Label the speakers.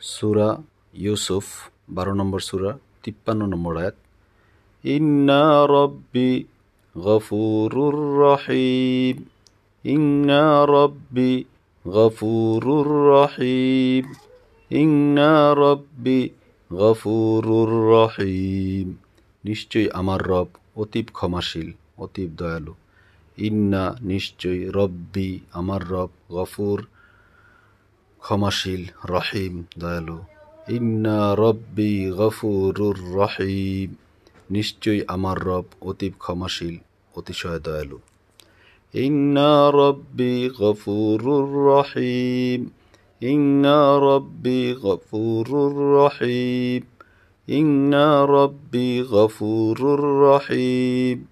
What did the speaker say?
Speaker 1: সুরা ইউসুফ, বারো নম্বর সুরা, তিপ্পান্ন নম্বর আয়াত। ইন্না রব্বি গফুরুর রহিম। ইন্না রব্বি গফুরুর রহিম। ইন্না রব্বি গফুরুর রহিম। নিশ্চয়ই আমার রব অতীব ক্ষমাশীল, অতীব দয়ালু। ইন্না নিশ্চয়ই রব্বি আমার রব গফুর ক্ষমাশীল রহিম দয়ালু ইন্না রব্বি গফুরুর রহিম নিশ্চয়ই আমার রব অতীব ক্ষমাশীল অতিশয় দয়ালু ইন্না রব্বি গফুরুর রহিম ইন্না রব্বি গফুরুর রহিম ইন্না রব্বি গফুরুর রহিম